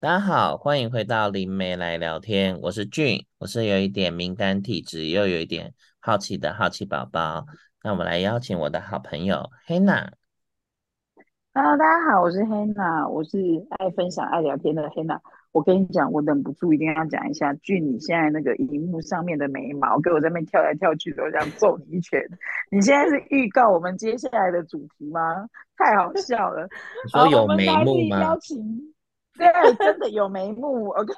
大家好，欢迎回到灵媒来聊天。我是俊，我是有一点敏感体质，又有一点好奇的好奇宝宝。那我们来邀请我的好朋友 Hannah。Hello，大家好，我是 Hannah，我是爱分享、爱聊天的 Hannah。我跟你讲，我忍不住一定要讲一下俊，你现在那个荧幕上面的眉毛，给我在那边跳来跳去的，我想揍你一拳。你现在是预告我们接下来的主题吗？太好笑了。你说有眉目吗？对，真的有眉目，OK。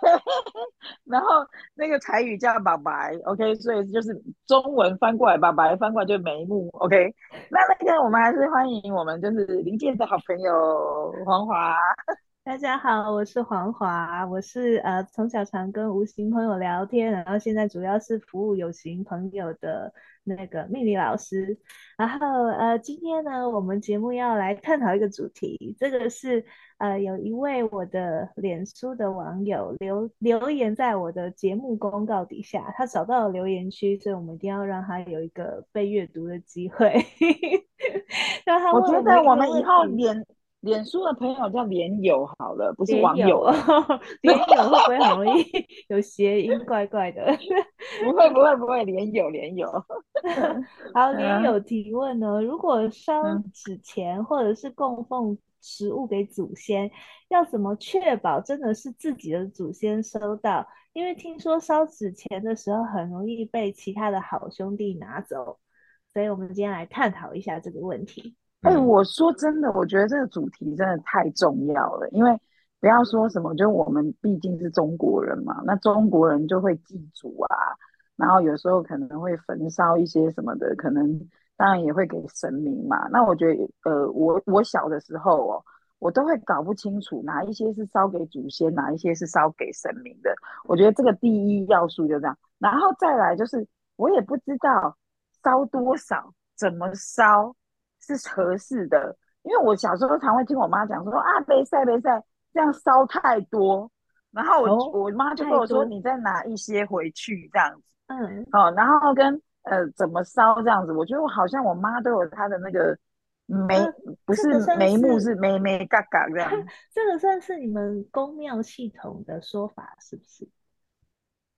然后那个台语叫爸白，OK，所以就是中文翻过来，爸白翻过来就是眉目，OK。那那个我们还是欢迎我们就是林健的好朋友黄华。大家好，我是黄华，我是呃从小常跟无形朋友聊天，然后现在主要是服务有形朋友的那个命理老师。然后呃今天呢，我们节目要来探讨一个主题，这个是呃有一位我的脸书的网友留留言在我的节目公告底下，他找到了留言区，所以我们一定要让他有一个被阅读的机会。让他我觉得我们以后脸。脸书的朋友叫脸友好了，不是网友。脸友会不会很容易 有谐音，怪怪的？不会，不会，不会。脸友，脸友。好，脸友提问呢？如果烧纸钱或者是供奉食物给祖先，嗯、要怎么确保真的是自己的祖先收到？因为听说烧纸钱的时候很容易被其他的好兄弟拿走，所以我们今天来探讨一下这个问题。哎、欸，我说真的，我觉得这个主题真的太重要了，因为不要说什么，就我们毕竟是中国人嘛，那中国人就会祭祖啊，然后有时候可能会焚烧一些什么的，可能当然也会给神明嘛。那我觉得，呃，我我小的时候哦，我都会搞不清楚哪一些是烧给祖先，哪一些是烧给神明的。我觉得这个第一要素就这样，然后再来就是我也不知道烧多少，怎么烧。是合适的，因为我小时候常会听我妈讲说啊，别晒别晒，这样烧太多，然后我、哦、我妈就跟我说，你再拿一些回去这样子，嗯，好，然后跟呃怎么烧这样子，我觉得我好像我妈都有她的那个眉，嗯、不是眉目是眉眉嘎嘎这样，这个算是你们宫庙系统的说法是不是？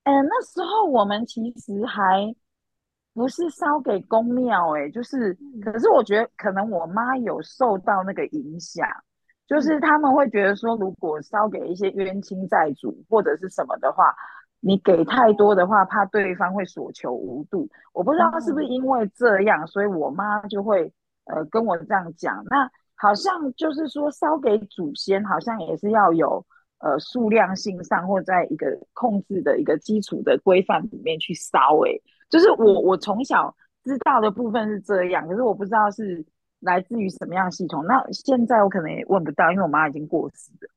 嗯、呃，那时候我们其实还。不是烧给公庙，哎，就是，可是我觉得可能我妈有受到那个影响，就是他们会觉得说，如果烧给一些冤亲债主或者是什么的话，你给太多的话，怕对方会所求无度。我不知道是不是因为这样，所以我妈就会呃跟我这样讲。那好像就是说烧给祖先，好像也是要有呃数量性上或在一个控制的一个基础的规范里面去烧，哎。就是我我从小知道的部分是这样，可是我不知道是来自于什么样的系统。那现在我可能也问不到，因为我妈已经过世了。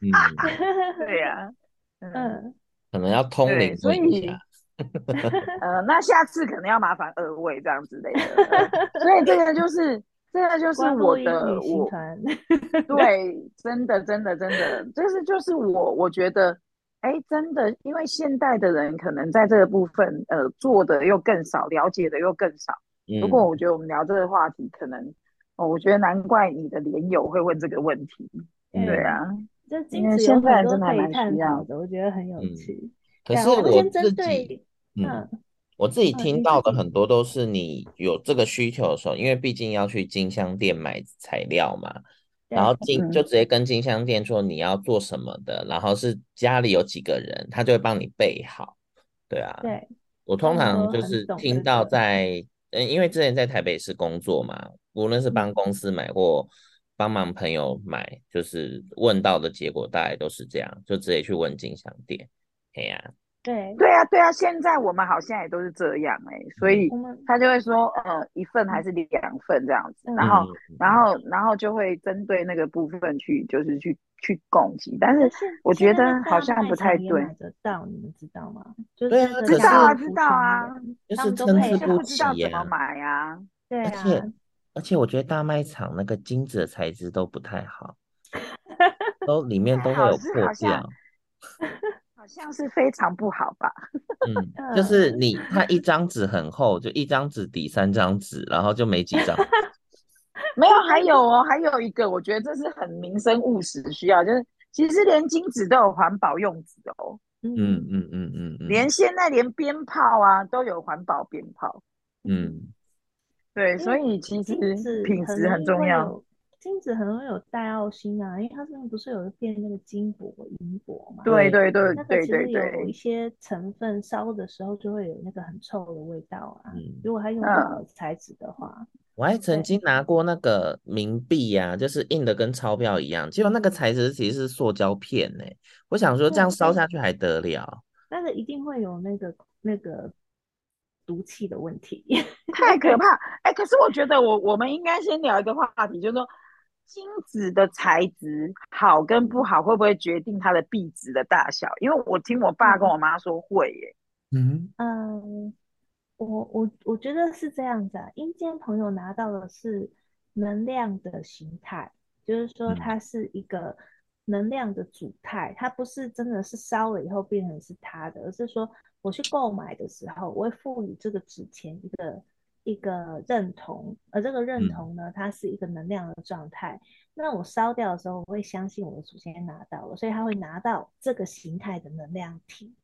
嗯，对呀、啊，嗯，可能要通灵，所以，呃，那下次可能要麻烦二位这样之类的。所以这个就是这个就是我的我，对，真的真的真的，这是就是我我觉得。哎，真的，因为现代的人可能在这个部分，呃，做的又更少，了解的又更少。不过，我觉得我们聊这个话题，可能，哦，我觉得难怪你的脸友会问这个问题。嗯、对啊，就因为现在真的还蛮需要的，我觉得很有趣。嗯、可是我自己，嗯，嗯我自己听到的很多都是你有这个需求的时候，因为毕竟要去金香店买材料嘛。然后金就直接跟金香店说你要做什么的，嗯、然后是家里有几个人，他就会帮你备好。对啊，对，我通常就是听到在，嗯，因为之前在台北市工作嘛，无论是帮公司买或帮忙朋友买，就是问到的结果大概都是这样，就直接去问金香店。哎呀、啊。对对啊，对啊，现在我们好像也都是这样哎、欸，所以他就会说，呃，一份还是两份这样子，然后，然后，然后就会针对那个部分去，就是去去供给，但是我觉得好像不太对。买得到，你们知道吗？对啊，知道啊，知道啊，就是参差不知道。怎么买呀？对啊，而且而且我觉得大卖场那个金子的材质都不太好，都里面都会有破掉。好像是非常不好吧？嗯，就是你，它一张纸很厚，就一张纸抵三张纸，然后就没几张。没有，还有哦，还有一个，我觉得这是很民生务实需要，就是其实连金纸都有环保用纸哦。嗯嗯嗯嗯嗯，连现在连鞭炮啊都有环保鞭炮。嗯，对，所以其实品质很重要。金子很容易有带奥星啊，因为它上面不是有一片那个金箔、银箔嘛？对对对，那个其实有一些成分烧的时候就会有那个很臭的味道啊。嗯，如果它用不好的材质的话，嗯，我还曾经拿过那个冥币呀，就是硬的跟钞票一样，结果那个材质其实是塑胶片呢。我想说这样烧下去还得了？但是一定会有那个那个毒气的问题，太可 怕。哎，可是我觉得我我们应该先聊一个话题，就是说。金子的材质好跟不好，会不会决定它的币值的大小？因为我听我爸跟我妈说会耶。嗯嗯，我我我觉得是这样子啊。阴间朋友拿到的是能量的形态，就是说它是一个能量的主态，它不是真的是烧了以后变成是它的，而是说我去购买的时候，我会赋予这个纸钱一个。一个认同，而这个认同呢，它是一个能量的状态。嗯、那我烧掉的时候，我会相信我的祖先拿到了，所以他会拿到这个形态的能量体，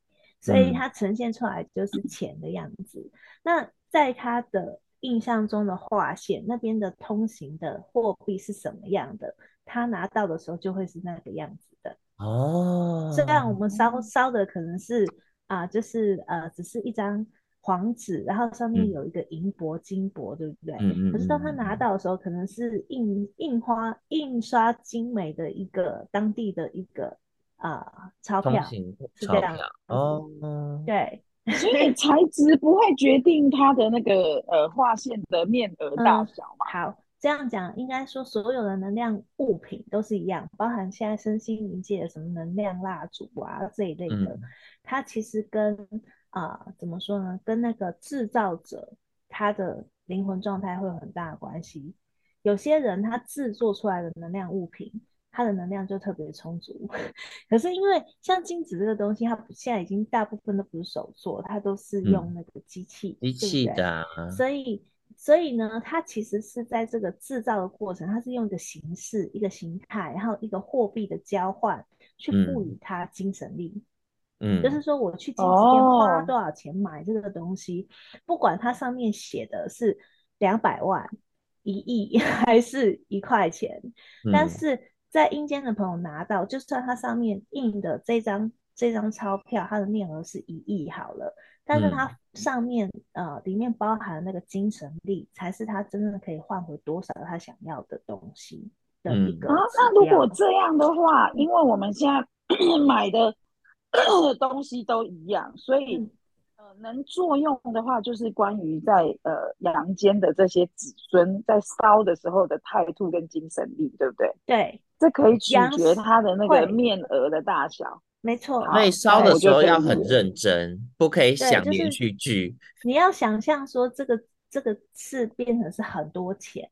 所以它呈现出来就是钱的样子。嗯、那在他的印象中的画线那边的通行的货币是什么样的，他拿到的时候就会是那个样子的。哦，虽然我们烧烧的可能是啊、呃，就是呃，只是一张。黄纸，然后上面有一个银箔、金箔，对不对？嗯嗯。可是当他拿到的时候，可能是印印花、印刷精美的一个当地的一个啊、呃、钞票，是这样哦。对 所以材质不会决定它的那个呃画线的面额大小嘛？嗯、好，这样讲，应该说所有的能量物品都是一样，包含现在身心灵界的什么能量蜡烛啊这一类的，嗯、它其实跟。啊、呃，怎么说呢？跟那个制造者他的灵魂状态会有很大的关系。有些人他制作出来的能量物品，他的能量就特别充足。可是因为像金子这个东西，它现在已经大部分都不是手做，它都是用那个机器，机器的。所以，所以呢，它其实是在这个制造的过程，它是用一个形式、一个形态，然后一个货币的交换，去赋予它精神力。嗯嗯，就是说我去金子店花多少钱买这个东西，哦、不管它上面写的是两百万、一亿 还是一块钱，嗯、但是在阴间的朋友拿到，就算它上面印的这张这张钞票，它的面额是一亿好了，但是它上面、嗯、呃里面包含那个精神力，才是他真正可以换回多少他想要的东西的一个、嗯。那如果这样的话，因为我们现在 买的。东西都一样，所以、嗯、呃，能作用的话，就是关于在呃阳间的这些子孙在烧的时候的态度跟精神力，对不对？对，这可以取决他的那个面额的大小。没错，所以烧的时候要很认真，不可以想连续剧。就是、你要想象说，这个这个是变成是很多钱，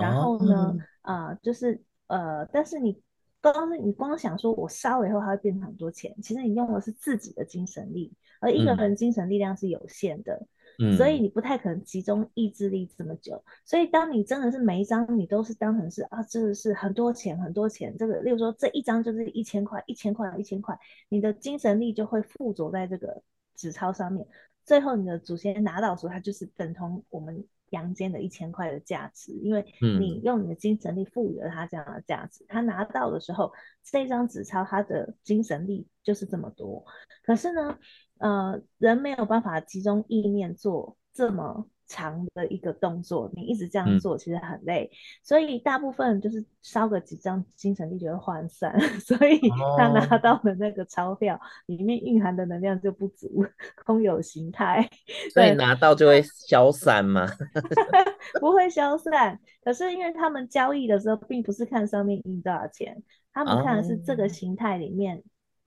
然后呢，啊、哦呃，就是呃，但是你。刚刚是你光想说，我烧了以后它会变成很多钱，其实你用的是自己的精神力，而一个人精神力量是有限的，嗯、所以你不太可能集中意志力这么久。所以当你真的是每一张你都是当成是啊，这个是很多钱很多钱，这个例如说这一张就是一千块，一千块一千块，你的精神力就会附着在这个纸钞上面，最后你的祖先拿到的时候，它就是等同我们。阳间的一千块的价值，因为你用你的精神力赋予了他这样的价值，嗯、他拿到的时候，这张纸钞他的精神力就是这么多。可是呢，呃，人没有办法集中意念做这么。长的一个动作，你一直这样做其实很累，嗯、所以大部分就是烧个几张，精神力就会涣散，所以他拿到的那个钞票里面蕴含的能量就不足，空有形态。所以拿到就会消散吗？不会消散，可是因为他们交易的时候，并不是看上面印多少钱，他们看的是这个形态里面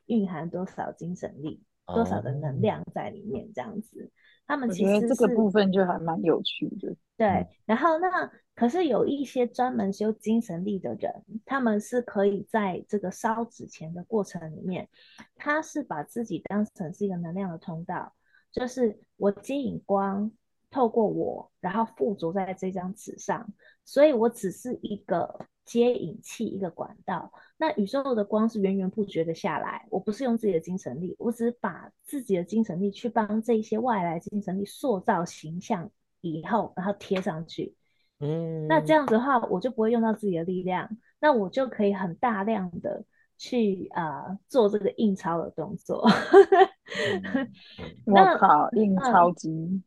蕴含多少精神力，哦、多少的能量在里面，这样子。他们其实这个部分就还蛮有趣的，对。然后那可是有一些专门修精神力的人，他们是可以在这个烧纸钱的过程里面，他是把自己当成是一个能量的通道，就是我接引光透过我，然后附着在这张纸上，所以我只是一个接引器一个管道。那宇宙的光是源源不绝的下来，我不是用自己的精神力，我只是把自己的精神力去帮这些外来精神力塑造形象以后，然后贴上去。嗯，那这样子的话，我就不会用到自己的力量，那我就可以很大量的去啊、呃、做这个印钞的动作。我靠，印钞机。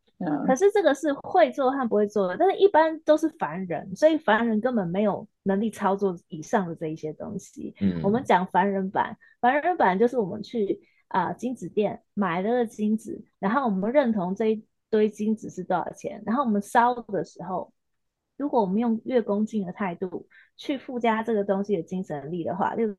可是这个是会做和不会做的，但是一般都是凡人，所以凡人根本没有能力操作以上的这一些东西。嗯，我们讲凡人版，凡人版就是我们去啊、呃、金子店买了个金子，然后我们认同这一堆金子是多少钱，然后我们烧的时候，如果我们用越恭敬的态度去附加这个东西的精神力的话，就。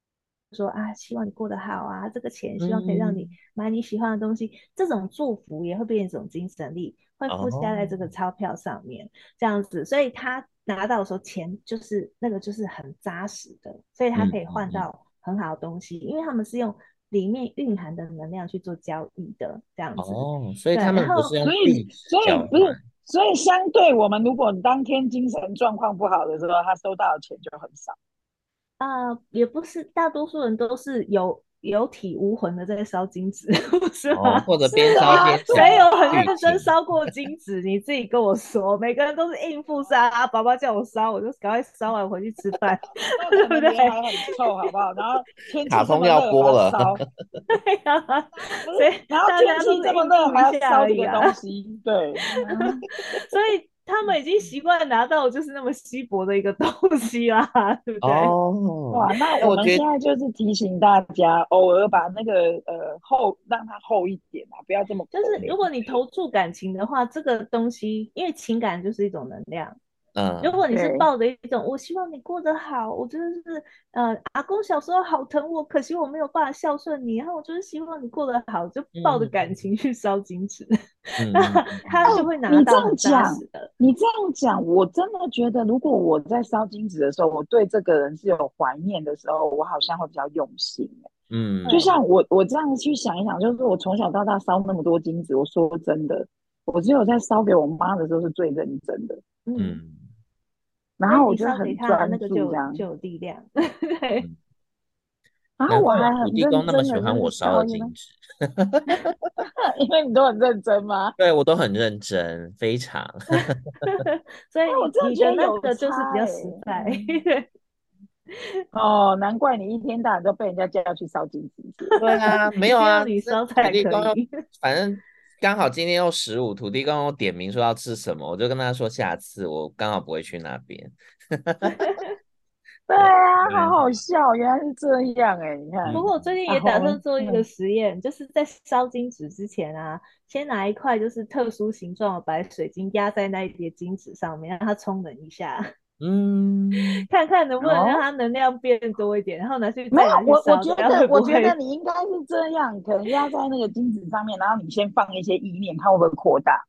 说啊，希望你过得好啊，这个钱希望可以让你买你喜欢的东西，嗯、这种祝福也会变成一种精神力，会附加在这个钞票上面，哦、这样子，所以他拿到的时候钱就是那个就是很扎实的，所以他可以换到很好的东西，嗯、因为他们是用里面蕴含的能量去做交易的，这样子。哦，所以他们不是用所以所以不是，所以相对我们，如果你当天精神状况不好的时候，他收到的钱就很少。啊、呃，也不是，大多数人都是有有体无魂的在烧金纸，是吗？哦、或者边烧边烧。谁有很认真烧过金纸？你自己跟我说。每个人都是应付杀，啊，宝宝叫我烧，我就赶快烧完回去吃饭，对不对？还很臭，好不好？然后天气卡通要播了，对呀。然后天气这么热，还要烧这个东西，对。所以。他们已经习惯拿到就是那么稀薄的一个 东西啦，对不对？哦，哇，那我们现在就是提醒大家，偶尔把那个呃厚让它厚一点啊，不要这么。就是如果你投注感情的话，这个东西因为情感就是一种能量。嗯，如果你是抱着一种，我希望你过得好，我真的是，呃，阿公小时候好疼我，可惜我没有办法孝顺你，然后我就是希望你过得好，就抱着感情去烧金纸，那他就会拿到很扎实的。你这样讲，我真的觉得，如果我在烧金纸的时候，我对这个人是有怀念的时候，我好像会比较用心。嗯，就像我我这样去想一想，就是我从小到大烧那么多金纸，我说真的，我只有在烧给我妈的时候是最认真的。嗯。然后我就很专注，这样就有力量。对。然后我还很土地公那么喜欢我烧的金纸，因为你都很认真吗？对，我都很认真，非常。所以你的那个就是比较实在。哦，难怪你一天到晚都被人家叫去烧金纸。对啊，没有啊，你烧才可以。反正。刚好今天又十五，土地公我点名说要吃什么，我就跟他说下次我刚好不会去那边。对啊，好好笑，原来是这样哎、欸！你看，不过我最近也打算做一个实验，嗯、就是在烧金纸之前啊，先拿一块就是特殊形状的白水晶压在那一叠金纸上面，让它充能一下。嗯，看看能不能让它能量变多一点，哦、然后拿去没有我，我觉得，我觉得你应该是这样，可能要在那个金子上面，然后你先放一些意念，看会不会扩大？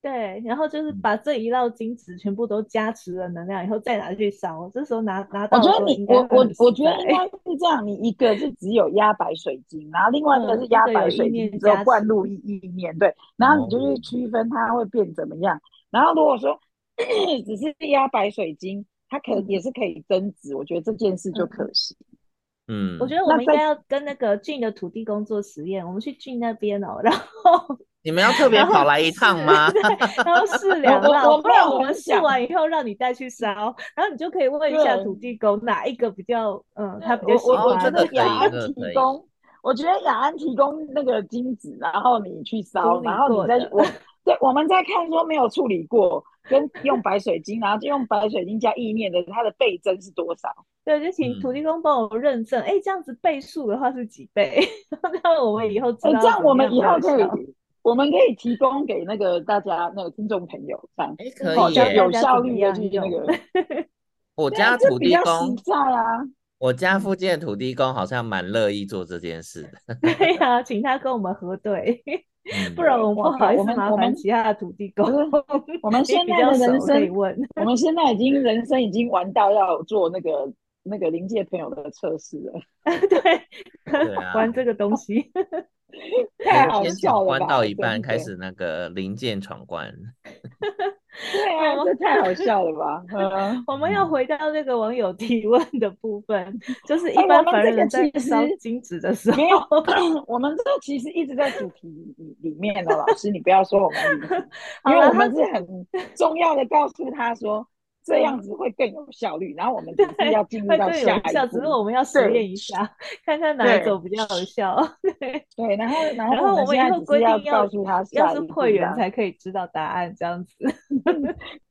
对，然后就是把这一道金子全部都加持了能量以后，再拿去烧。这时候拿拿到，我觉得你，我我我觉得应该是这样，你一个是只有压白水晶，然后另外一个是压白水晶之后灌入意意念，对，然后你就去区分它会变怎么样。然后如果说。只是压白水晶，它可也是可以增值，我觉得这件事就可惜。嗯，我觉得我们应该要跟那个俊的土地公做实验，我们去俊那边哦，然后 你们要特别跑来一趟吗？然后试 两道，不然我们试完以后让你带去烧，然后你就可以问一下土地公哪一个比较，嗯，他比较喜欢。我觉得雅安提供，我觉得雅安提供那个金子，然后你去烧，然后你再我。对，我们在看说没有处理过，跟用白水晶，然后就用白水晶加意念的，它的倍增是多少？对，就请土地公帮我认证。哎、嗯，这样子倍数的话是几倍？那我们以后知道。哎，这样我们以后可以，我们可以提供给那个大家那个听众朋友，这样哎，可以有效率的去那个。我家土地公实在啊，我家附近的土地公好像蛮乐意做这件事的。对呀、啊，请他跟我们核对。不然我们不好意思麻烦其他的土地公。我们现在的人生，我们现在已经人生已经玩到要做那个那个临界朋友的测试了。对，玩这个东西 太好笑了。关到一半开始那个零件闯关。对啊，这太好笑了吧？我们要回到那个网友提问的部分，就是一般凡人在烧金纸的时候，我们这其实一直在主题里面的老师，你不要说我们，因为我们是很重要的告诉他说。这样子会更有效率，然后我们只是要进入到下一步，只是我们要实验一下，看看哪一种比较有效。对，对，然后然后我们以后规定要告诉他，要是会员才可以知道答案，这样子。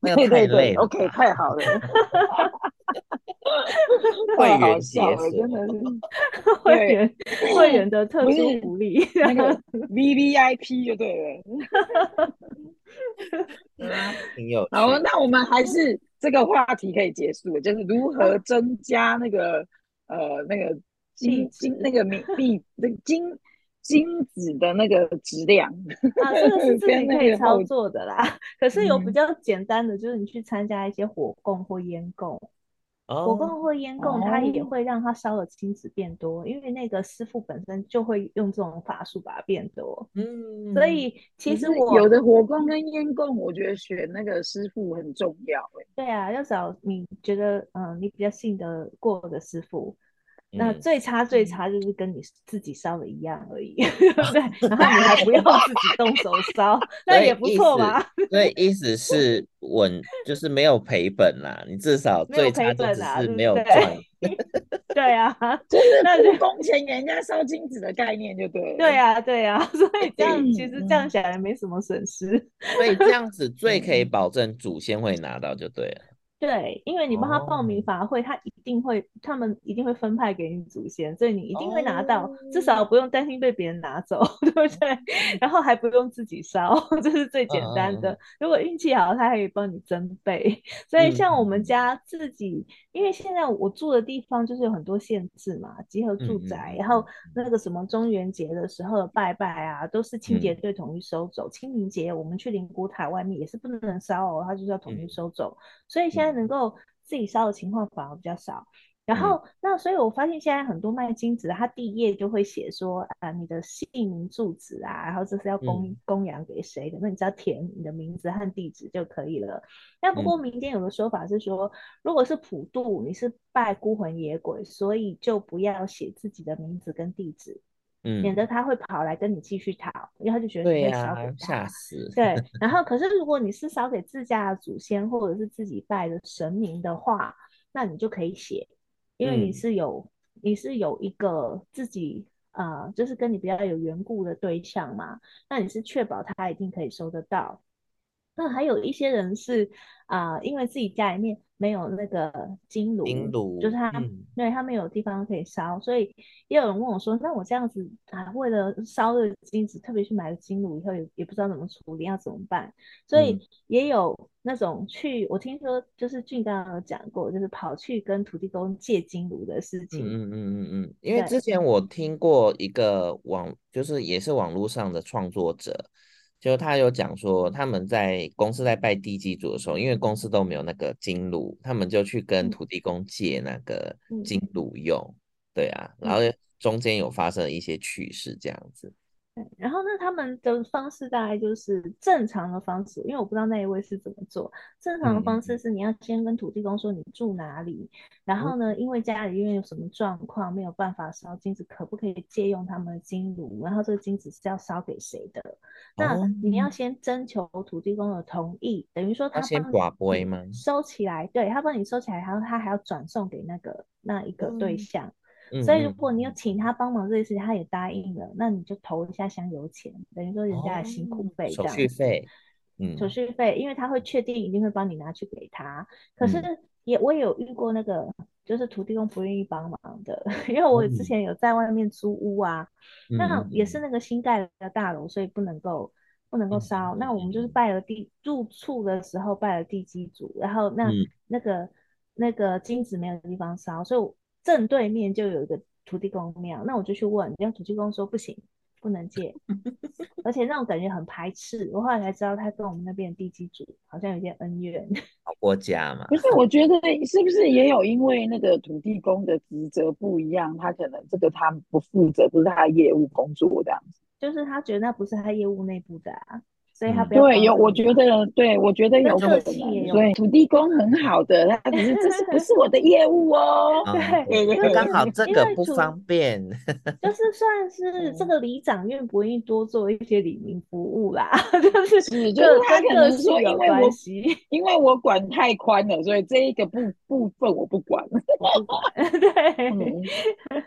对对对，OK，太好了。会员解锁真的是会员会员的特殊福利，那个 VVIP 就对了。挺有。好，那我们还是。这个话题可以结束，就是如何增加那个呃那个金金那个米币那个金金子的那个质量啊，这个是自己可以操作的啦。可是有比较简单的，就是你去参加一些火供或烟供。火供或烟供，它也会让它烧的金子变多，因为那个师傅本身就会用这种法术把它变多。嗯，所以其实我有的火供跟烟供，我觉得选那个师傅很重要。对啊，要找你觉得嗯你比较信得过的师傅。那最差最差就是跟你自己烧的一样而已，对？然后你还不用自己动手烧，那也不错嘛。所以意思 是稳，就是没有赔本啦。你至少最差就只是没有赚。对啊，就是那是工钱给人家烧金子的概念就对了。对啊，对啊，所以这样其实这样想也没什么损失。所以这样子最可以保证祖先会拿到就对了。对，因为你帮他报名法会，他一定会，他们一定会分派给你祖先，所以你一定会拿到，至少不用担心被别人拿走，对不对？然后还不用自己烧，这是最简单的。如果运气好，他还可以帮你增倍。所以像我们家自己，因为现在我住的地方就是有很多限制嘛，集合住宅，然后那个什么中元节的时候拜拜啊，都是清洁队统一收走。清明节我们去灵谷塔外面也是不能烧哦，他就是要统一收走。所以现在。能够自己烧的情况反而比较少，然后、嗯、那所以我发现现在很多卖金子，他第一页就会写说啊，你的姓名住址啊，然后这是要供、嗯、供养给谁的，那你只要填你的名字和地址就可以了。那不过民间有个说法是说，嗯、如果是普渡，你是拜孤魂野鬼，所以就不要写自己的名字跟地址，嗯，免得他会跑来跟你继续讨，因为他就觉得你会烧给他，吓死。对，然后可是如果你是烧给自家的祖先或者是自己拜的神明的话，那你就可以写，因为你是有、嗯、你是有一个自己啊、呃，就是跟你比较有缘故的对象嘛，那你是确保他一定可以收得到。那还有一些人是啊、呃，因为自己家里面。没有那个金炉，金炉就是他，嗯、对他没有地方可以烧，所以也有人问我说：“那我这样子啊，为了烧这个金子，特别去买了金炉以后，也也不知道怎么处理，要怎么办？”所以也有那种去，我听说就是俊刚刚有讲过，就是跑去跟土地公借金炉的事情。嗯嗯嗯嗯，因为之前我听过一个网，就是也是网络上的创作者。就他有讲说，他们在公司在拜地基主的时候，因为公司都没有那个金炉，他们就去跟土地公借那个金炉用，嗯、对啊，然后中间有发生了一些趣事这样子。然后呢，他们的方式大概就是正常的方式，因为我不知道那一位是怎么做。正常的方式是你要先跟土地公说你住哪里，嗯、然后呢，因为家里因为有什么状况没有办法烧金子，可不可以借用他们的金炉？然后这个金子是要烧给谁的？哦、那你要先征求土地公的同意，等于说他先寡杯吗？收起来，对，他帮你收起来，然后他还要转送给那个那一个对象。嗯所以，如果你有请他帮忙这件事情，他也答应了，那你就投一下香油钱，等于说人家的辛苦费。手续费，嗯，手续费，因为他会确定一定会帮你拿去给他。可是也我也有遇过那个，就是土地公不愿意帮忙的，因为我之前有在外面租屋啊，那也是那个新盖的大楼，所以不能够不能够烧。那我们就是拜了地入处的时候拜了地基主，然后那那个那个金子没有地方烧，所以。正对面就有一个土地公庙，那我就去问，然后土地公说不行，不能借，而且那种感觉很排斥。我后来才知道，他跟我们那边的地基主好像有些恩怨。好过家嘛？不是，我觉得是不是也有因为那个土地公的职责不一样，他可能这个他不负责，不是他的业务工作这样子。就是他觉得那不是他业务内部的啊。所以他不要对有，我觉得对，我觉得有可能，对土地公很好的，他只是这是不是我的业务哦？对对对，刚好这个不方便，就是 算是这个里长愿不愿意多做一些里民服务啦，就是是就是他可能说因为我因为我管太宽了，所以这一个部部分我不管，不管 对。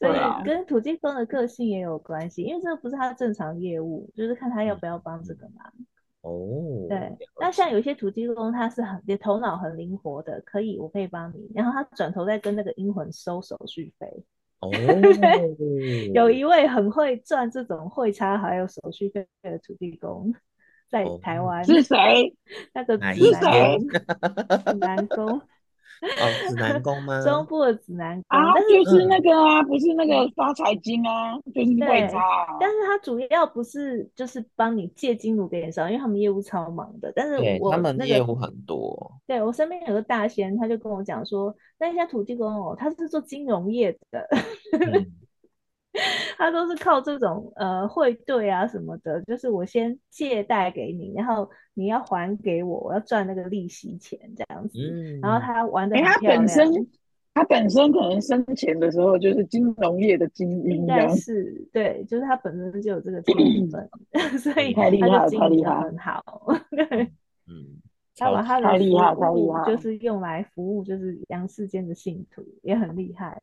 所以跟土地公的个性也有关系，因为这个不是他的正常业务，就是看他要不要帮这个忙。哦，对。那像有一些土地公，他是很头脑很灵活的，可以，我可以帮你。然后他转头再跟那个阴魂收手续费。哦。有一 位很会赚这种会差还有手续费的土地公，在台湾。是谁？那个是谁？指南宫。哦，指南宫吗？中部的指南宫啊，就是那个啊，不是那个发财经啊，就是会差。但是它主要不是就是帮你借金炉给你烧，因为他们业务超忙的。但是我他们业务很多。对，我身边有个大仙，他就跟我讲说，那家土地公哦，他是做金融业的。他都是靠这种呃汇兑啊什么的，就是我先借贷给你，然后你要还给我，我要赚那个利息钱这样子。嗯，然后他玩的。他本身他本身可能生前的时候就是金融业的精英，但是对，就是他本身就有这个天分，所以他就经营的很好。嗯，他把他的服务就是用来服务，就是阳世间的信徒，也很厉害。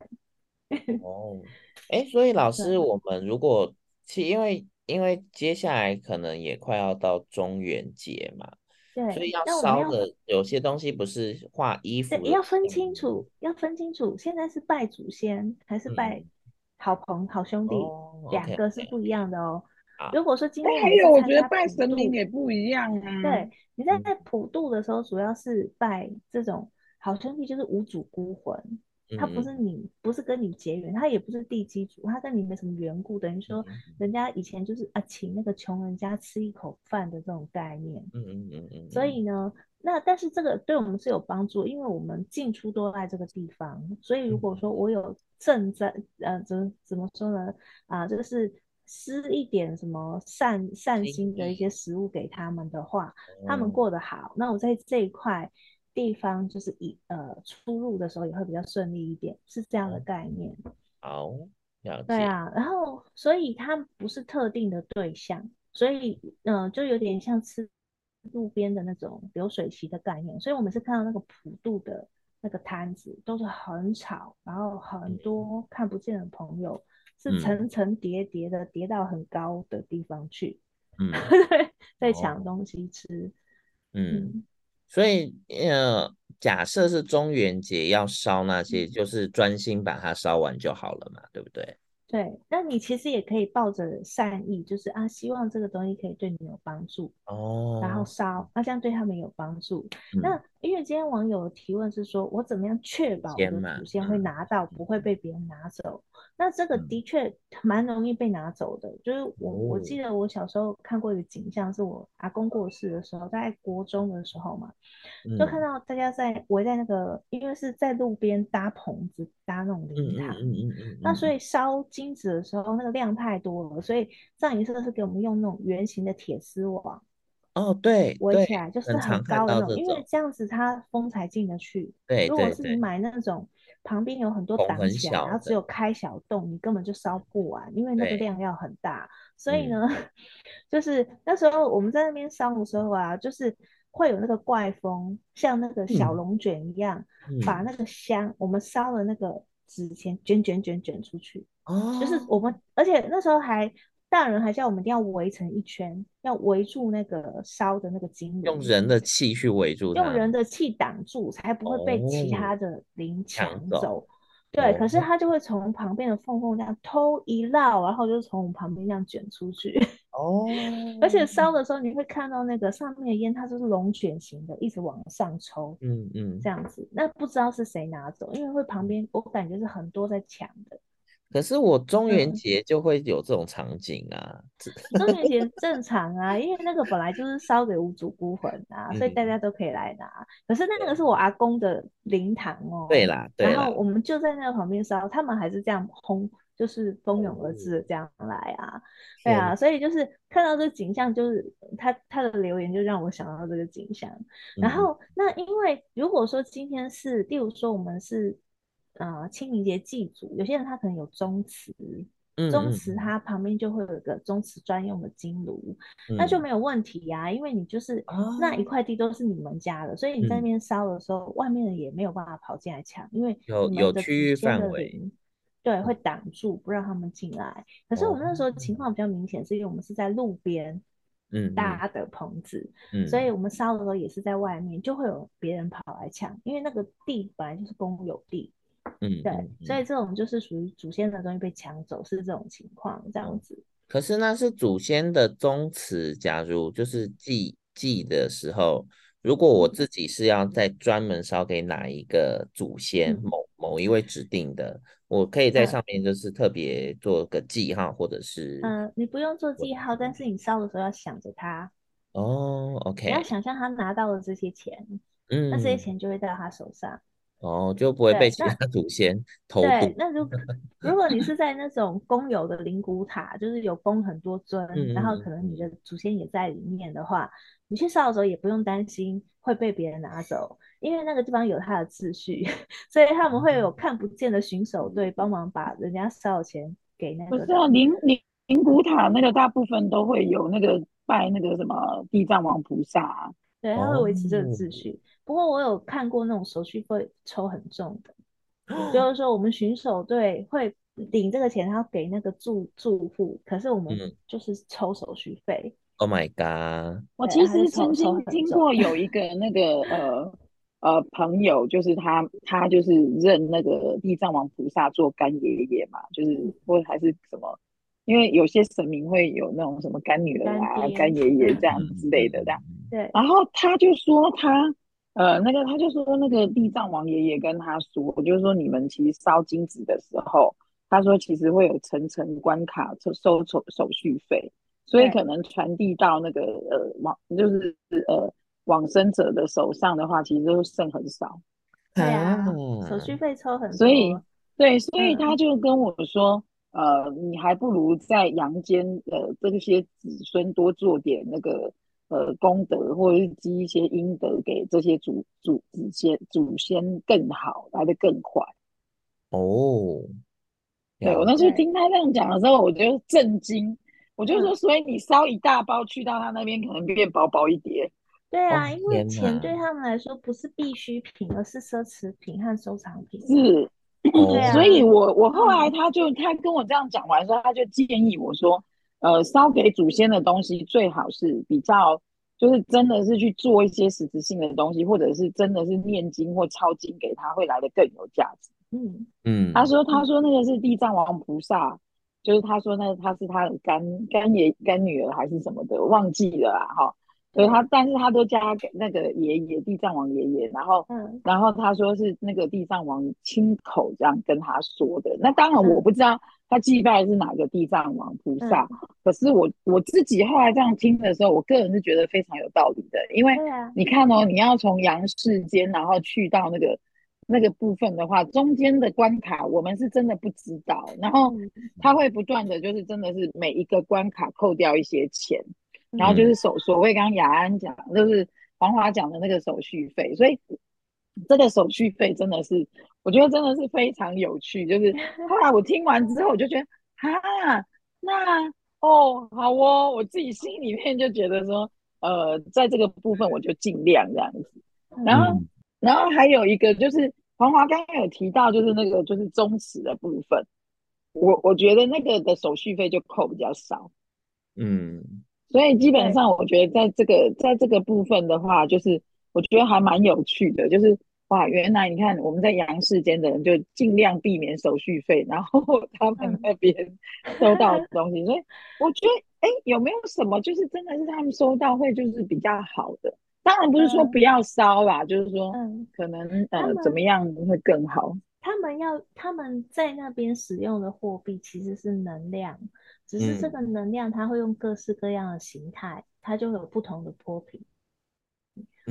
哦，哎，所以老师，我们如果其因为因为接下来可能也快要到中元节嘛，对，所以要烧的有些东西不是画衣服，要分清楚，要分清楚，现在是拜祖先还是拜好朋好兄弟，两个是不一样的哦。如果说今天还有，我觉得拜神明也不一样啊。对，你在在普渡的时候，主要是拜这种好兄弟，就是无主孤魂。他不是你，不是跟你结缘，他也不是地基主，他跟你没什么缘故，等于说人家以前就是啊，请那个穷人家吃一口饭的这种概念。嗯嗯嗯嗯。所以呢，那但是这个对我们是有帮助，因为我们进出都在这个地方，所以如果说我有正在呃，怎么怎么说呢？啊，这个是施一点什么善善心的一些食物给他们的话，他们过得好，那我在这一块。地方就是以呃出入的时候也会比较顺利一点，是这样的概念。好，了解。对啊，然后所以它不是特定的对象，所以嗯、呃，就有点像吃路边的那种流水席的概念。所以我们是看到那个普渡的那个摊子都是很吵，然后很多看不见的朋友是层层叠叠的叠到很高的地方去，嗯，在抢东西吃，嗯。嗯所以，呃，假设是中元节要烧那些，就是专心把它烧完就好了嘛，对不对？对，那你其实也可以抱着善意，就是啊，希望这个东西可以对你有帮助哦，然后烧，那这样对他们有帮助。嗯、那因为今天网友的提问是说，我怎么样确保我的祖先会拿到，不会被别人拿走？那这个的确蛮容易被拿走的，就是我我记得我小时候看过一个景象，是我阿公过世的时候，在国中的时候嘛，就看到大家在围在那个，因为是在路边搭棚子搭那种灵堂，那所以烧金纸的时候那个量太多了，所以葬仪社是给我们用那种圆形的铁丝网，哦对，围起来就是很高的那种，因为这样子它风才进得去。对，如果是你买那种。旁边有很多挡起来，然后只有开小洞，你根本就烧不完，因为那个量要很大。所以呢，嗯、就是那时候我们在那边烧的时候啊，就是会有那个怪风，像那个小龙卷一样，嗯、把那个香，我们烧的那个纸钱卷卷卷卷出去。哦，就是我们，而且那时候还。大人还叫我们一定要围成一圈，要围住那个烧的那个金，用人的气去围住，用人的气挡住，才不会被其他的灵抢走。对，可是他就会从旁边的缝缝这样偷一绕，然后就从我们旁边这样卷出去。哦，而且烧的时候你会看到那个上面的烟，它就是龙卷型的，一直往上抽。嗯嗯，这样子，那不知道是谁拿走，因为会旁边我感觉是很多在抢的。可是我中元节就会有这种场景啊，嗯、中元节正常啊，因为那个本来就是烧给无主孤魂啊，嗯、所以大家都可以来拿。可是那个是我阿公的灵堂哦，对啦，对啦，然后我们就在那个旁边烧，他们还是这样轰，就是蜂拥而至的这样来啊，对啊，所以就是看到这个景象，就是他他的留言就让我想到这个景象。然后那因为如果说今天是，例如说我们是呃清明节祭祖，有些人他可能有宗祠。宗祠它旁边就会有一个宗祠专用的金炉，嗯，那就没有问题呀，啊，因为你就是那一块地都是你们家的，哦，所以你在那边烧的时候，外面人也没有办法跑进来抢，因为有有区域范围，对，会挡住不让他们进来。可是我们那时候情况比较明显，是因为我们是在路边嗯搭的棚子，嗯，所以我们烧的时候也是在外面，就会有别人跑来抢，因为那个地本来就是公有地。嗯，对嗯，所以这种就是属于祖先的东西被抢走，是这种情况这样子。可是那是祖先的宗祠，假如就是祭祭的时候，如果我自己是要再专门烧给哪一个祖先，嗯、某某一位指定的，我可以在上面就是特别做个记号，或者是嗯、呃，你不用做记号，但是你烧的时候要想着他哦，OK，你要想象他拿到了这些钱，嗯，那这些钱就会在他手上。哦，就不会被其他祖先 偷渡。对，那 如如果你是在那种公有的灵骨塔，就是有供很多尊、嗯，然后可能你的祖先也在里面的话，你去烧的时候也不用担心会被别人拿走，因为那个地方有它的秩序，所以他们会有看不见的巡守队帮忙把人家烧的钱给那个。不是啊，灵灵灵骨塔那个大部分都会有那个拜那个什么地藏王菩萨、啊，对，他会维持这个秩序。哦不过我有看过那种手续费抽很重的，就是说我们巡守队会领这个钱，然后给那个住住户，可是我们就是抽手续费。Oh my god！我其实曾经听过有一个那个呃呃朋友，就是他他就是认那个地藏王菩萨做干爷爷嘛，就是或还是什么，因为有些神明会有那种什么干女儿啊、干爷爷这样之类的这样。对。然后他就说他。呃，那个他就说，那个地藏王爷爷跟他说，就是说你们其实烧金纸的时候，他说其实会有层层关卡收收手手续费，所以可能传递到那个呃往就是呃往生者的手上的话，其实都剩很少。对啊，手续费抽很多。所以对，所以他就跟我说，嗯、呃，你还不如在阳间呃这些子孙多做点那个。呃，功德或者是积一些阴德给这些祖祖祖先祖先更好，来的更快。哦，对，我那时候听他这样讲的时候，我就震惊。我就说，所以你烧一大包去到他那边，可能变薄薄一叠。对啊，因为钱对他们来说不是必需品，而是奢侈品和收藏品。是，对啊，所以我我后来他就他跟我这样讲完之后，他就建议我说。呃，烧给祖先的东西最好是比较，就是真的是去做一些实质性的东西，或者是真的是念经或抄经给他，会来的更有价值。嗯嗯，他说他说那个是地藏王菩萨，就是他说那他是他的干干爷干女儿还是什么的，忘记了啦哈。所以他但是他都叫他给那个爷爷地藏王爷爷，然后嗯，然后他说是那个地藏王亲口这样跟他说的。那当然我不知道。他祭拜的是哪个地藏王菩萨？嗯、可是我我自己后来这样听的时候，我个人是觉得非常有道理的，因为你看哦，你要从阳世间，然后去到那个那个部分的话，中间的关卡我们是真的不知道，然后他会不断的就是真的是每一个关卡扣掉一些钱，然后就是所所谓刚刚雅安讲，就是黄华讲的那个手续费，所以这个手续费真的是。我觉得真的是非常有趣，就是 后来我听完之后，我就觉得啊，那哦好哦，我自己心里面就觉得说，呃，在这个部分我就尽量这样子。然后，嗯、然后还有一个就是黄华刚刚有提到，就是那个就是宗祠的部分，我我觉得那个的手续费就扣比较少，嗯，所以基本上我觉得在这个在这个部分的话，就是我觉得还蛮有趣的，就是。哇，原来你看我们在阳世间的人就尽量避免手续费，然后他们那边收到的东西，所以我觉得，哎，有没有什么就是真的是他们收到会就是比较好的？当然不是说不要烧啦，嗯、就是说可能呃怎么样会更好？他们要他们在那边使用的货币其实是能量，只是这个能量它会用各式各样的形态，它就有不同的波频。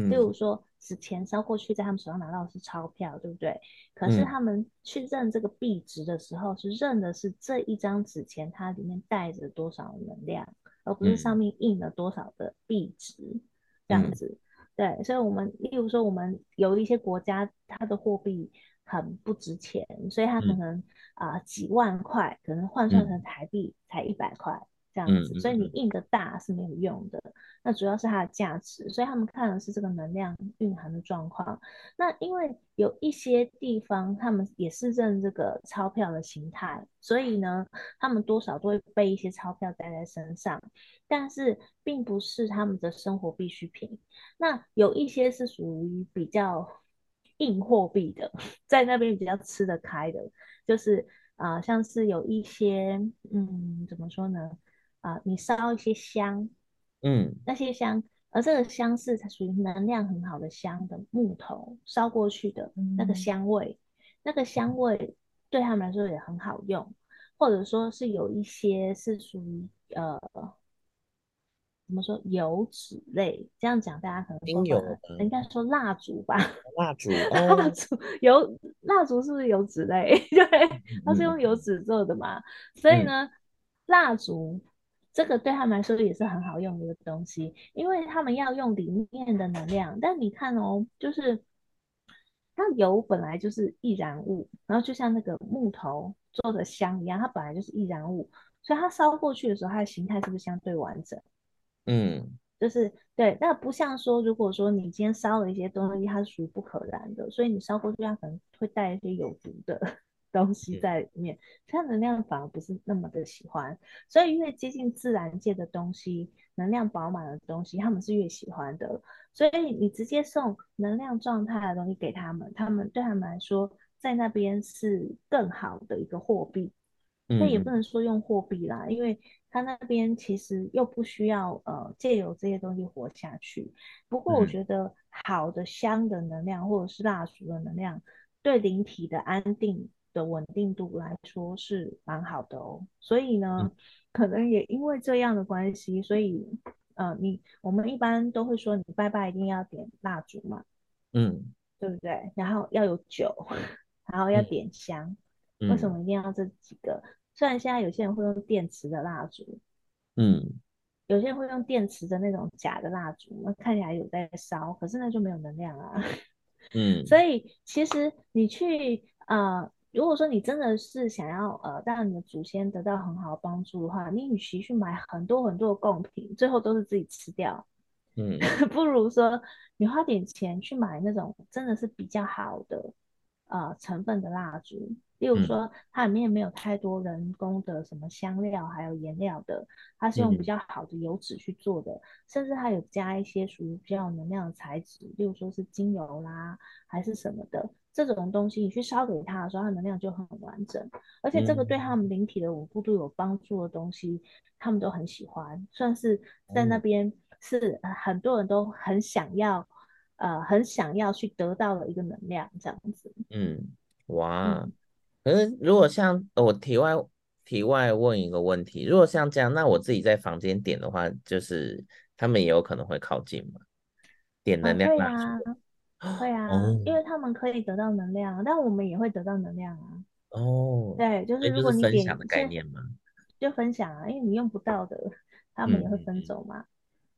例如说纸钱烧过去，在他们手上拿到的是钞票，对不对？可是他们去认这个币值的时候，是认的是这一张纸钱它里面带着多少能量，而不是上面印了多少的币值，这样子。对，所以我们例如说，我们有一些国家，它的货币很不值钱，所以它可能啊、呃、几万块，可能换算成台币才一百块。这样子，所以你印的大是没有用的，那主要是它的价值，所以他们看的是这个能量蕴含的状况。那因为有一些地方他们也是认这个钞票的形态，所以呢，他们多少都会背一些钞票带在身上，但是并不是他们的生活必需品。那有一些是属于比较硬货币的，在那边比较吃得开的，就是啊、呃，像是有一些，嗯，怎么说呢？啊，你烧一些香，嗯，那些香，而这个香是它属于能量很好的香的木头烧过去的那个香味，嗯、那个香味对他们来说也很好用，或者说是有一些是属于呃，怎么说油脂类，这样讲大家可能说有应该说蜡烛吧，蜡烛，蜡烛油蜡烛是不是油脂类？对，它是用油脂做的嘛，嗯、所以呢，蜡烛。这个对他们来说也是很好用的一个东西，因为他们要用里面的能量。但你看哦，就是它油本来就是易燃物，然后就像那个木头做的香一样，它本来就是易燃物，所以它烧过去的时候，它的形态是不是相对完整？嗯，就是对。那不像说，如果说你今天烧了一些东西，它是属于不可燃的，所以你烧过去，它可能会带一些有毒的。东西在里面，它能量反而不是那么的喜欢，所以越接近自然界的东西，能量饱满的东西，他们是越喜欢的。所以你直接送能量状态的东西给他们，他们对他们来说，在那边是更好的一个货币。那也不能说用货币啦，因为他那边其实又不需要呃借由这些东西活下去。不过我觉得好的香的能量或者是蜡烛的能量，对灵体的安定。的稳定度来说是蛮好的哦，所以呢，嗯、可能也因为这样的关系，所以呃，你我们一般都会说，你拜拜一定要点蜡烛嘛，嗯，对不对？然后要有酒，然后要点香，嗯、为什么一定要这几个？虽然现在有些人会用电池的蜡烛，嗯，有些人会用电池的那种假的蜡烛，那看起来有在烧，可是那就没有能量啊，嗯，所以其实你去呃。如果说你真的是想要呃让你的祖先得到很好的帮助的话，你与其去买很多很多的贡品，最后都是自己吃掉，嗯，不如说你花点钱去买那种真的是比较好的呃成分的蜡烛，例如说它里面没有太多人工的什么香料还有颜料的，它是用比较好的油脂去做的，甚至它有加一些属于比较有能量的材质，例如说是精油啦还是什么的。这种东西你去烧给他的时候，它能量就很完整，而且这个对他们灵体的稳固度有帮助的东西，嗯、他们都很喜欢，算是在那边是很多人都很想要，呃，很想要去得到的一个能量，这样子。嗯，哇，嗯、可是如果像我题外题外问一个问题，如果像这样，那我自己在房间点的话，就是他们也有可能会靠近嘛？点能量蜡烛。哦会啊，哦、因为他们可以得到能量，但我们也会得到能量啊。哦，对，就是如果你点分享的概念嘛，就分享啊，因为你用不到的，他们也会分走嘛。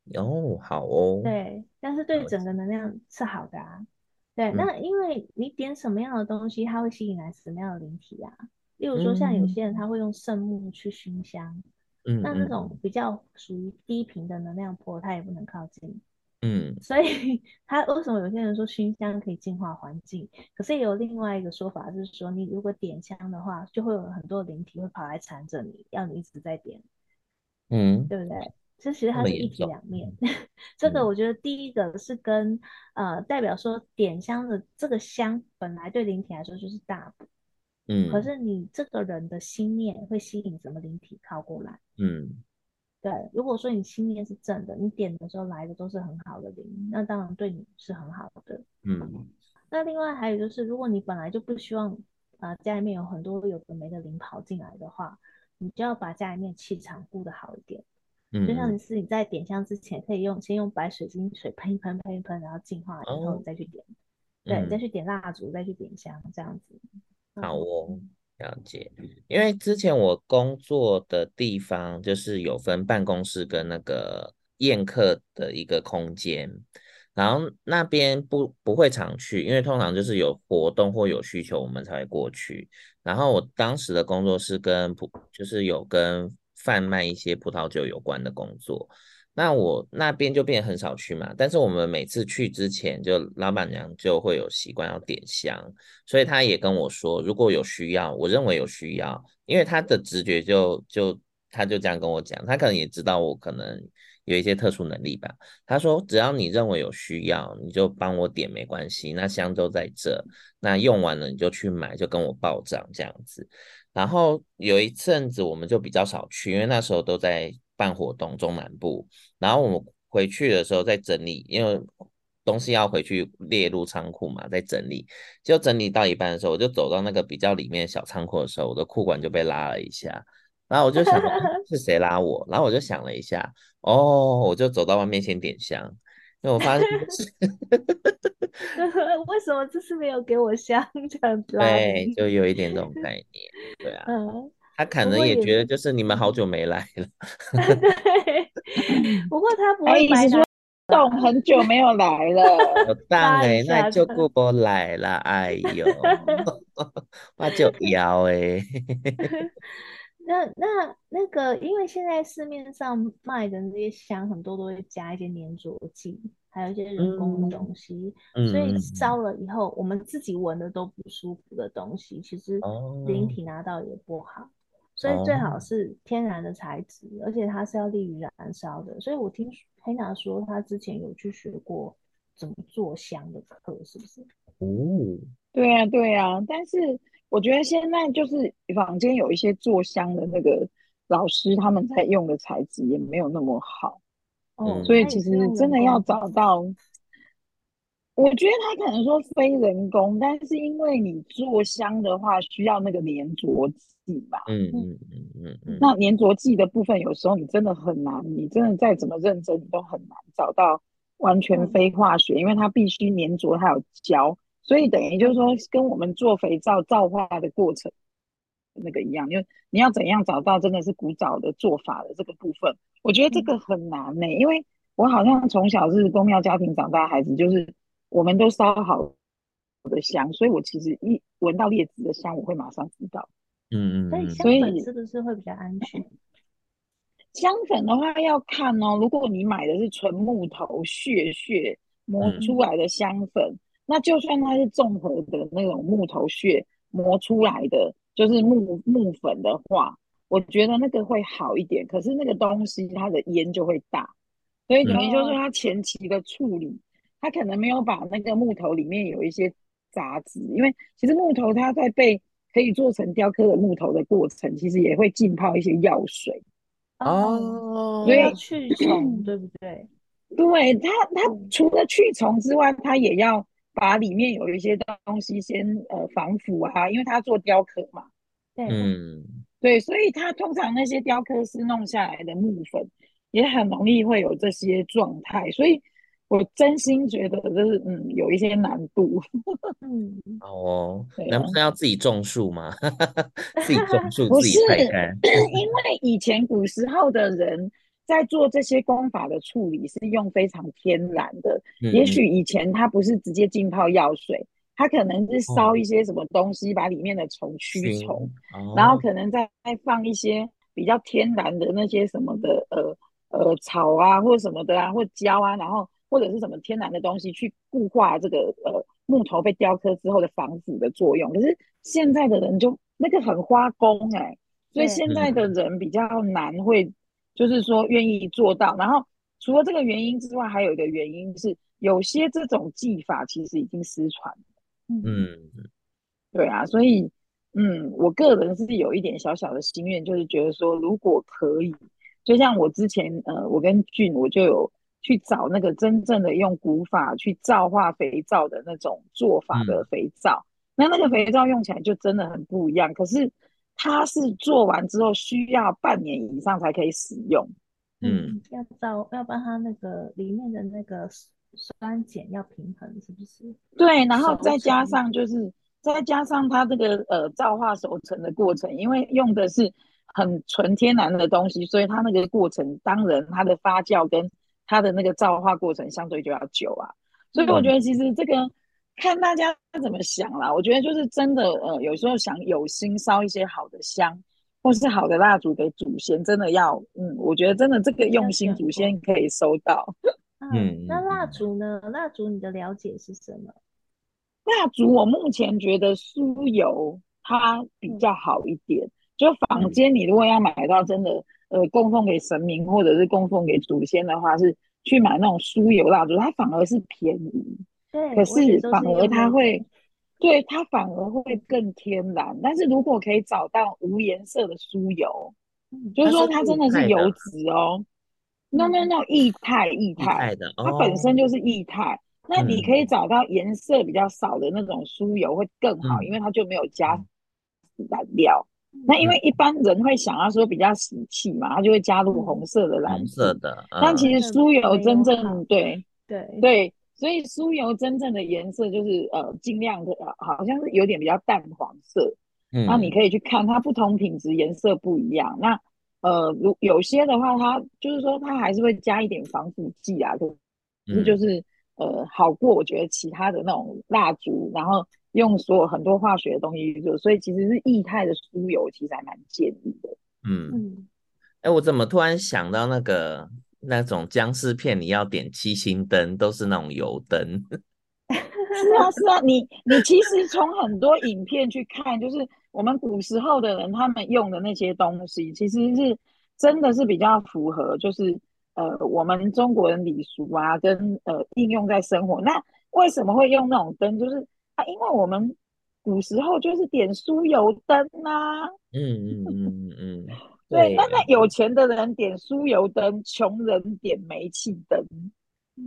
嗯、哦，好哦。对，但是对整个能量是好的啊。对，嗯、那因为你点什么样的东西，它会吸引来什么样的灵体啊？例如说，像有些人他会用圣木去熏香，嗯，那那种比较属于低频的能量波，他也不能靠近。嗯，所以 他为什么有些人说熏香可以净化环境？可是也有另外一个说法，就是说你如果点香的话，就会有很多灵体会跑来缠着你，要你一直在点，嗯，对不对？这其实它是一体两面。这个我觉得第一个是跟呃代表说点香的这个香本来对灵体来说就是大补，嗯，可是你这个人的心念会吸引什么灵体靠过来？嗯。对，如果说你心念是正的，你点的时候来的都是很好的灵，那当然对你是很好的。嗯，那另外还有就是，如果你本来就不希望啊、呃、家里面有很多有的没的灵跑进来的话，你就要把家里面气场顾得好一点。嗯，就像是你在点香之前，可以用先用白水晶水喷一喷，喷一喷，然后净化然后你再去点，哦、对，嗯、再去点蜡烛，再去点香，这样子。好哦，了解。因为之前我工作的地方就是有分办公室跟那个宴客的一个空间，然后那边不不会常去，因为通常就是有活动或有需求我们才会过去。然后我当时的工作是跟葡，就是有跟。贩卖一些葡萄酒有关的工作，那我那边就变得很少去嘛。但是我们每次去之前，就老板娘就会有习惯要点香，所以她也跟我说，如果有需要，我认为有需要，因为她的直觉就就他就这样跟我讲，他可能也知道我可能有一些特殊能力吧。他说，只要你认为有需要，你就帮我点没关系，那香都在这，那用完了你就去买，就跟我报账这样子。然后有一阵子我们就比较少去，因为那时候都在办活动，中南部。然后我们回去的时候在整理，因为东西要回去列入仓库嘛，在整理。就整理到一半的时候，我就走到那个比较里面小仓库的时候，我的裤管就被拉了一下。然后我就想 是谁拉我？然后我就想了一下，哦，我就走到外面先点香。因为我发现，为什么这次没有给我香这样子？对，就有一点这种概念，对啊。嗯，他可能也觉得就是你们好久没来了。对，不过他不会买说懂很久没有来了。有当哎，那就过来了。哎呦，我就要哎。那那那个，因为现在市面上卖的那些香，很多都会加一些粘着剂，还有一些人工的东西，嗯、所以烧了以后，我们自己闻的都不舒服的东西，其实灵体拿到也不好，哦、所以最好是天然的材质，而且它是要利于燃烧的。所以我听黑娜说，她之前有去学过怎么做香的课，是不是？哦，对呀、啊，对呀、啊，但是。我觉得现在就是坊间有一些做香的那个老师，他们在用的材质也没有那么好，哦，所以其实真的要找到，我觉得他可能说非人工，但是因为你做香的话需要那个粘着剂吧，嗯嗯嗯嗯，那粘着剂的部分有时候你真的很难，你真的再怎么认真，你都很难找到完全非化学，因为它必须粘着，它有胶。所以等于就是说，跟我们做肥皂皂化的过程那个一样，因为你要怎样找到真的是古早的做法的这个部分，我觉得这个很难呢、欸。因为我好像从小是公庙家庭长大的孩子，就是我们都烧好的香，所以我其实一闻到劣质的香，我会马上知道。嗯嗯。所以香粉是不是会比较安全？香粉的话要看哦，如果你买的是纯木头屑屑磨出来的香粉。嗯那就算它是综合的那种木头屑磨出来的，就是木木粉的话，我觉得那个会好一点。可是那个东西它的烟就会大，所以等于就是它前期的处理，它可能没有把那个木头里面有一些杂质，因为其实木头它在被可以做成雕刻的木头的过程，其实也会浸泡一些药水哦，所以要去虫对不对？对它，它除了去虫之外，它也要。把里面有一些东西先呃防腐啊，因为它做雕刻嘛，对，嗯，对，所以它通常那些雕刻师弄下来的木粉也很容易会有这些状态，所以我真心觉得就是嗯有一些难度，嗯，哦，难不成要自己种树吗？自己种 树自己采干？因为以前古时候的人。在做这些功法的处理是用非常天然的，嗯、也许以前它不是直接浸泡药水，它可能是烧一些什么东西，把里面的虫驱虫，哦、然后可能再放一些比较天然的那些什么的呃呃草啊或什么的啊或胶啊，然后或者是什么天然的东西去固化这个呃木头被雕刻之后的防腐的作用。可是现在的人就那个很花工哎、欸，所以现在的人比较难会。就是说愿意做到，然后除了这个原因之外，还有一个原因是有些这种技法其实已经失传。嗯，对啊，所以嗯，我个人是有一点小小的心愿，就是觉得说如果可以，就像我之前呃，我跟俊我就有去找那个真正的用古法去皂化肥皂的那种做法的肥皂，嗯、那那个肥皂用起来就真的很不一样。可是。它是做完之后需要半年以上才可以使用，嗯，要造要把它那个里面的那个酸碱要平衡，是不是？对，然后再加上就是再加上它这个呃皂化熟成的过程，因为用的是很纯天然的东西，所以它那个过程当然它的发酵跟它的那个造化过程相对就要久啊。所以我觉得其实这个、嗯、看大家怎么想啦。我觉得就是真的呃，有时候想有心烧一些好的香。或是好的蜡烛给祖先，真的要，嗯，我觉得真的这个用心，祖先可以收到。嗯，那蜡烛呢？蜡烛你的了解是什么？蜡烛我目前觉得酥油它比较好一点。嗯、就房间你如果要买到真的，呃，供奉给神明或者是供奉给祖先的话，是去买那种酥油蜡烛，它反而是便宜。对，可是反而它会。对，它反而会更天然，但是如果可以找到无颜色的酥油，嗯、就是说它真的是油脂哦，no no no，液态液态的，它本身就是液态。哦、那你可以找到颜色比较少的那种酥油会更好，嗯、因为它就没有加染料。嗯、那因为一般人会想要说比较喜气嘛，他就会加入红色的蓝色的，嗯、但其实酥油真正对对对。对所以酥油真正的颜色就是呃尽量的，好像是有点比较淡黄色。嗯，那你可以去看它不同品质颜色不一样。那呃，如有些的话，它就是说它还是会加一点防腐剂啊，可是就是呃好过我觉得其他的那种蜡烛，然后用所有很多化学的东西去做。所以其实是液态的酥油，其实还蛮建议的。嗯嗯，哎，我怎么突然想到那个？那种僵尸片，你要点七星灯，都是那种油灯。是啊，是啊，你你其实从很多影片去看，就是我们古时候的人他们用的那些东西，其实是真的是比较符合，就是呃我们中国人礼俗啊，跟呃应用在生活。那为什么会用那种灯？就是啊，因为我们古时候就是点酥油灯啊。嗯嗯嗯嗯 嗯。对，那那有钱的人点酥油灯，穷人点煤气灯。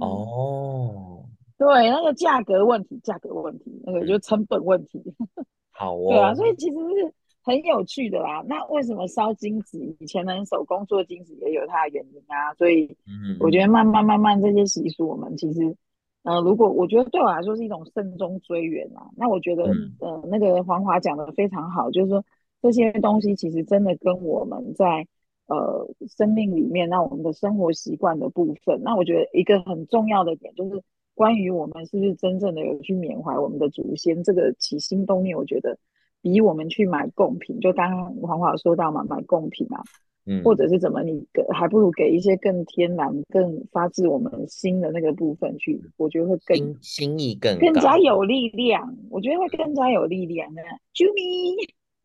哦，对，那个价格问题，价格问题，那个就成本问题。好哦。对啊，所以其实是很有趣的啦。那为什么烧金纸？以前人手工做金纸也有它的原因啊。所以，我觉得慢慢慢慢这些习俗，我们其实，呃，如果我觉得对我来说是一种慎终追远啊。那我觉得，嗯、呃，那个黄华讲的非常好，就是说。这些东西其实真的跟我们在呃生命里面，那我们的生活习惯的部分，那我觉得一个很重要的点就是关于我们是不是真正的有去缅怀我们的祖先，这个起心动念，我觉得比我们去买贡品，就刚刚黄华说到嘛，买贡品啊，嗯，或者是怎么你给，还不如给一些更天然、更发自我们心的那个部分去，我觉得会更心，意更更加有力量，我觉得会更加有力量的，啾咪。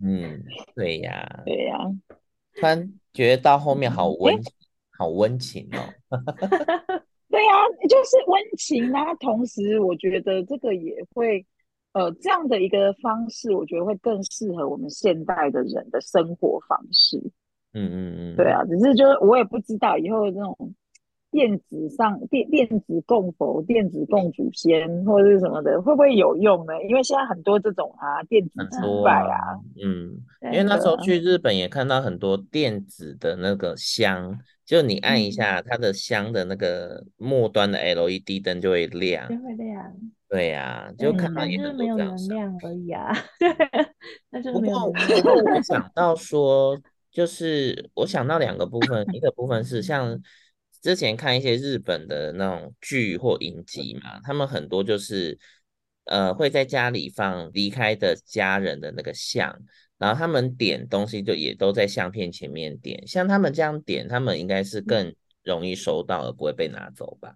嗯，对呀，对呀，突然觉得到后面好温，欸、好温情哦。对呀，就是温情啊。同时，我觉得这个也会，呃，这样的一个方式，我觉得会更适合我们现代的人的生活方式。嗯嗯嗯，对啊，只是就是我也不知道以后这种。电子上电电子供佛、电子供祖先或者是什么的，会不会有用呢？因为现在很多这种啊，电子崇拜啊，啊，嗯，因为那时候去日本也看到很多电子的那个香，就你按一下它的香的那个末端的 LED 灯就会亮，就会亮。对呀、啊，就看到也很多这样。没有能量而已啊。对 那就不过，不过我想到说，就是我想到两个部分，一个部分是像。之前看一些日本的那种剧或影集嘛，他们很多就是呃会在家里放离开的家人的那个像，然后他们点东西就也都在相片前面点，像他们这样点，他们应该是更容易收到而不会被拿走吧？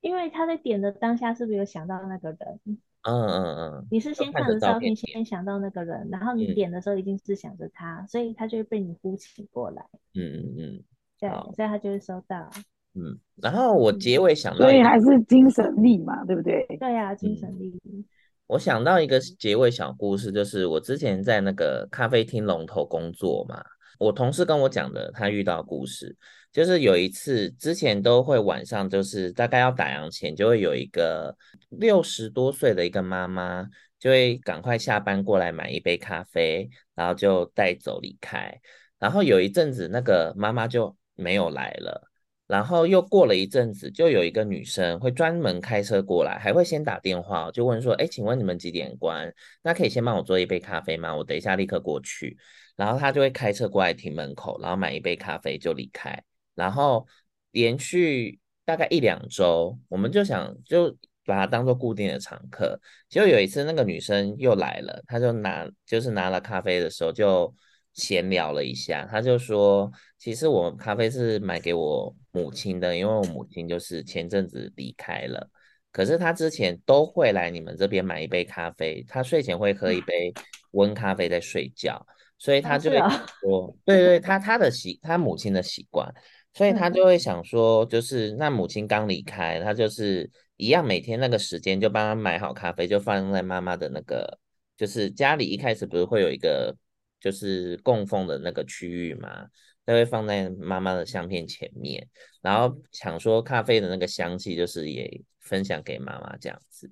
因为他在点的当下是不是有想到那个人？嗯嗯嗯，你是先看着照片，先想到那个人，然后你点的时候一定是想着他，嗯、所以他就会被你呼起过来。嗯嗯嗯，对，所以他就会收到。嗯，然后我结尾想到，所以还是精神力嘛，对不对？对呀、啊，精神力、嗯。我想到一个结尾小故事，就是我之前在那个咖啡厅龙头工作嘛，我同事跟我讲的，他遇到故事，就是有一次之前都会晚上，就是大概要打烊前，就会有一个六十多岁的一个妈妈，就会赶快下班过来买一杯咖啡，然后就带走离开。然后有一阵子，那个妈妈就没有来了。然后又过了一阵子，就有一个女生会专门开车过来，还会先打电话，就问说：“哎，请问你们几点关？那可以先帮我做一杯咖啡吗？我等一下立刻过去。”然后她就会开车过来停门口，然后买一杯咖啡就离开。然后连续大概一两周，我们就想就把它当做固定的常客。结果有一次那个女生又来了，她就拿就是拿了咖啡的时候就。闲聊了一下，她就说：“其实我咖啡是买给我母亲的，因为我母亲就是前阵子离开了。可是他之前都会来你们这边买一杯咖啡，他睡前会喝一杯温咖啡在睡觉，所以他就会说，对对，他他的习，他母亲的习惯，所以他就会想说，就是那母亲刚离开，他就是一样每天那个时间就帮他买好咖啡，就放在妈妈的那个，就是家里一开始不是会有一个。”就是供奉的那个区域嘛，他会放在妈妈的相片前面，然后想说咖啡的那个香气，就是也分享给妈妈这样子，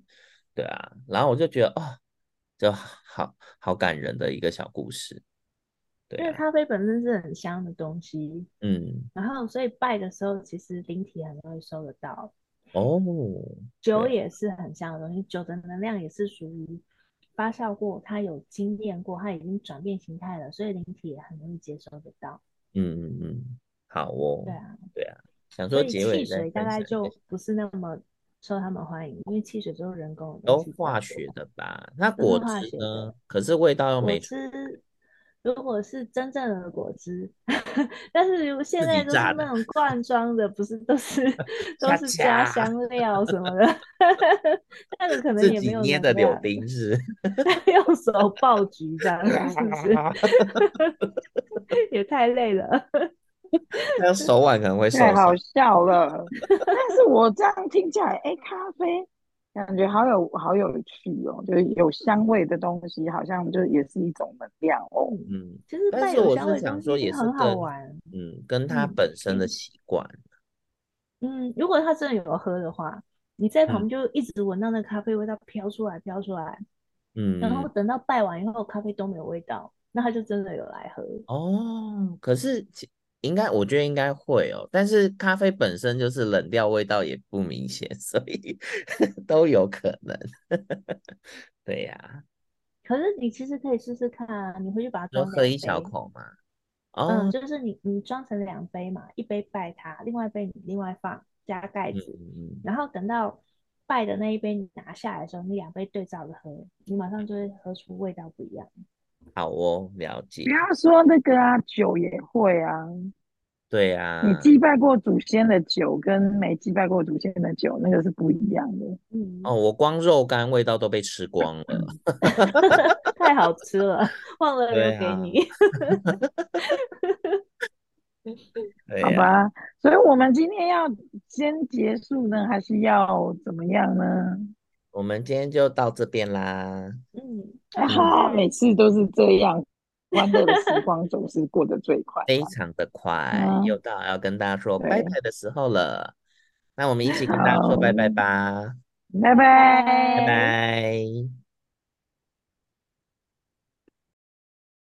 对啊，然后我就觉得哦，就好好感人的一个小故事，对啊，因为咖啡本身是很香的东西，嗯，然后所以拜的时候，其实灵体很容易收得到，哦，酒也是很香的东西，酒的能量也是属于。发酵过，它有经验过，它已经转变形态了，所以灵体也很容易接收得到。嗯嗯嗯，好哦。对啊，对啊。想说结尾，汽水大概就不是那么受他们欢迎，因为汽水都是人工的，都化学的吧？那果汁呢？可是味道又没。如果是真正的果汁，但是如果现在都是那种罐装的，不是都是 都是加香料什么的，那个可能也没有捏的柳丁是，用手爆菊这样是不是？也太累了，那手腕可能会受伤。太好笑了，但是我这样听起来，哎、欸，咖啡。感觉好有好有趣哦，就是有香味的东西，好像就也是一种能量哦。嗯，其实带有香味的东西很好玩。嗯，跟他本身的习惯。嗯，如果他真的有喝的话，你在旁边就一直闻到那咖啡味道飘出来，飘出来。嗯，然后等到拜完以后，咖啡都没有味道，那他就真的有来喝。哦，可是。应该，我觉得应该会哦，但是咖啡本身就是冷掉，味道也不明显，所以 都有可能。对呀、啊，可是你其实可以试试看啊，你回去把它装喝一小口嘛。哦，嗯，就是你你装成两杯嘛，一杯拜它，另外一杯你另外放加盖子，嗯，然后等到拜的那一杯你拿下来的时候，你两杯对照着喝，你马上就会喝出味道不一样。好哦，了解。不要说那个啊，酒也会啊。对啊，你祭拜过祖先的酒跟没祭拜过祖先的酒，那个是不一样的。嗯，哦，我光肉干味道都被吃光了 太好吃了，忘了留给你。啊、好吧，所以我们今天要先结束呢，还是要怎么样呢？我们今天就到这边啦。嗯，好，每次都是这样，欢乐的时光总是过得最快，非常的快。嗯、又到要跟大家说拜拜的时候了，那我们一起跟大家说拜拜吧，拜拜，拜拜。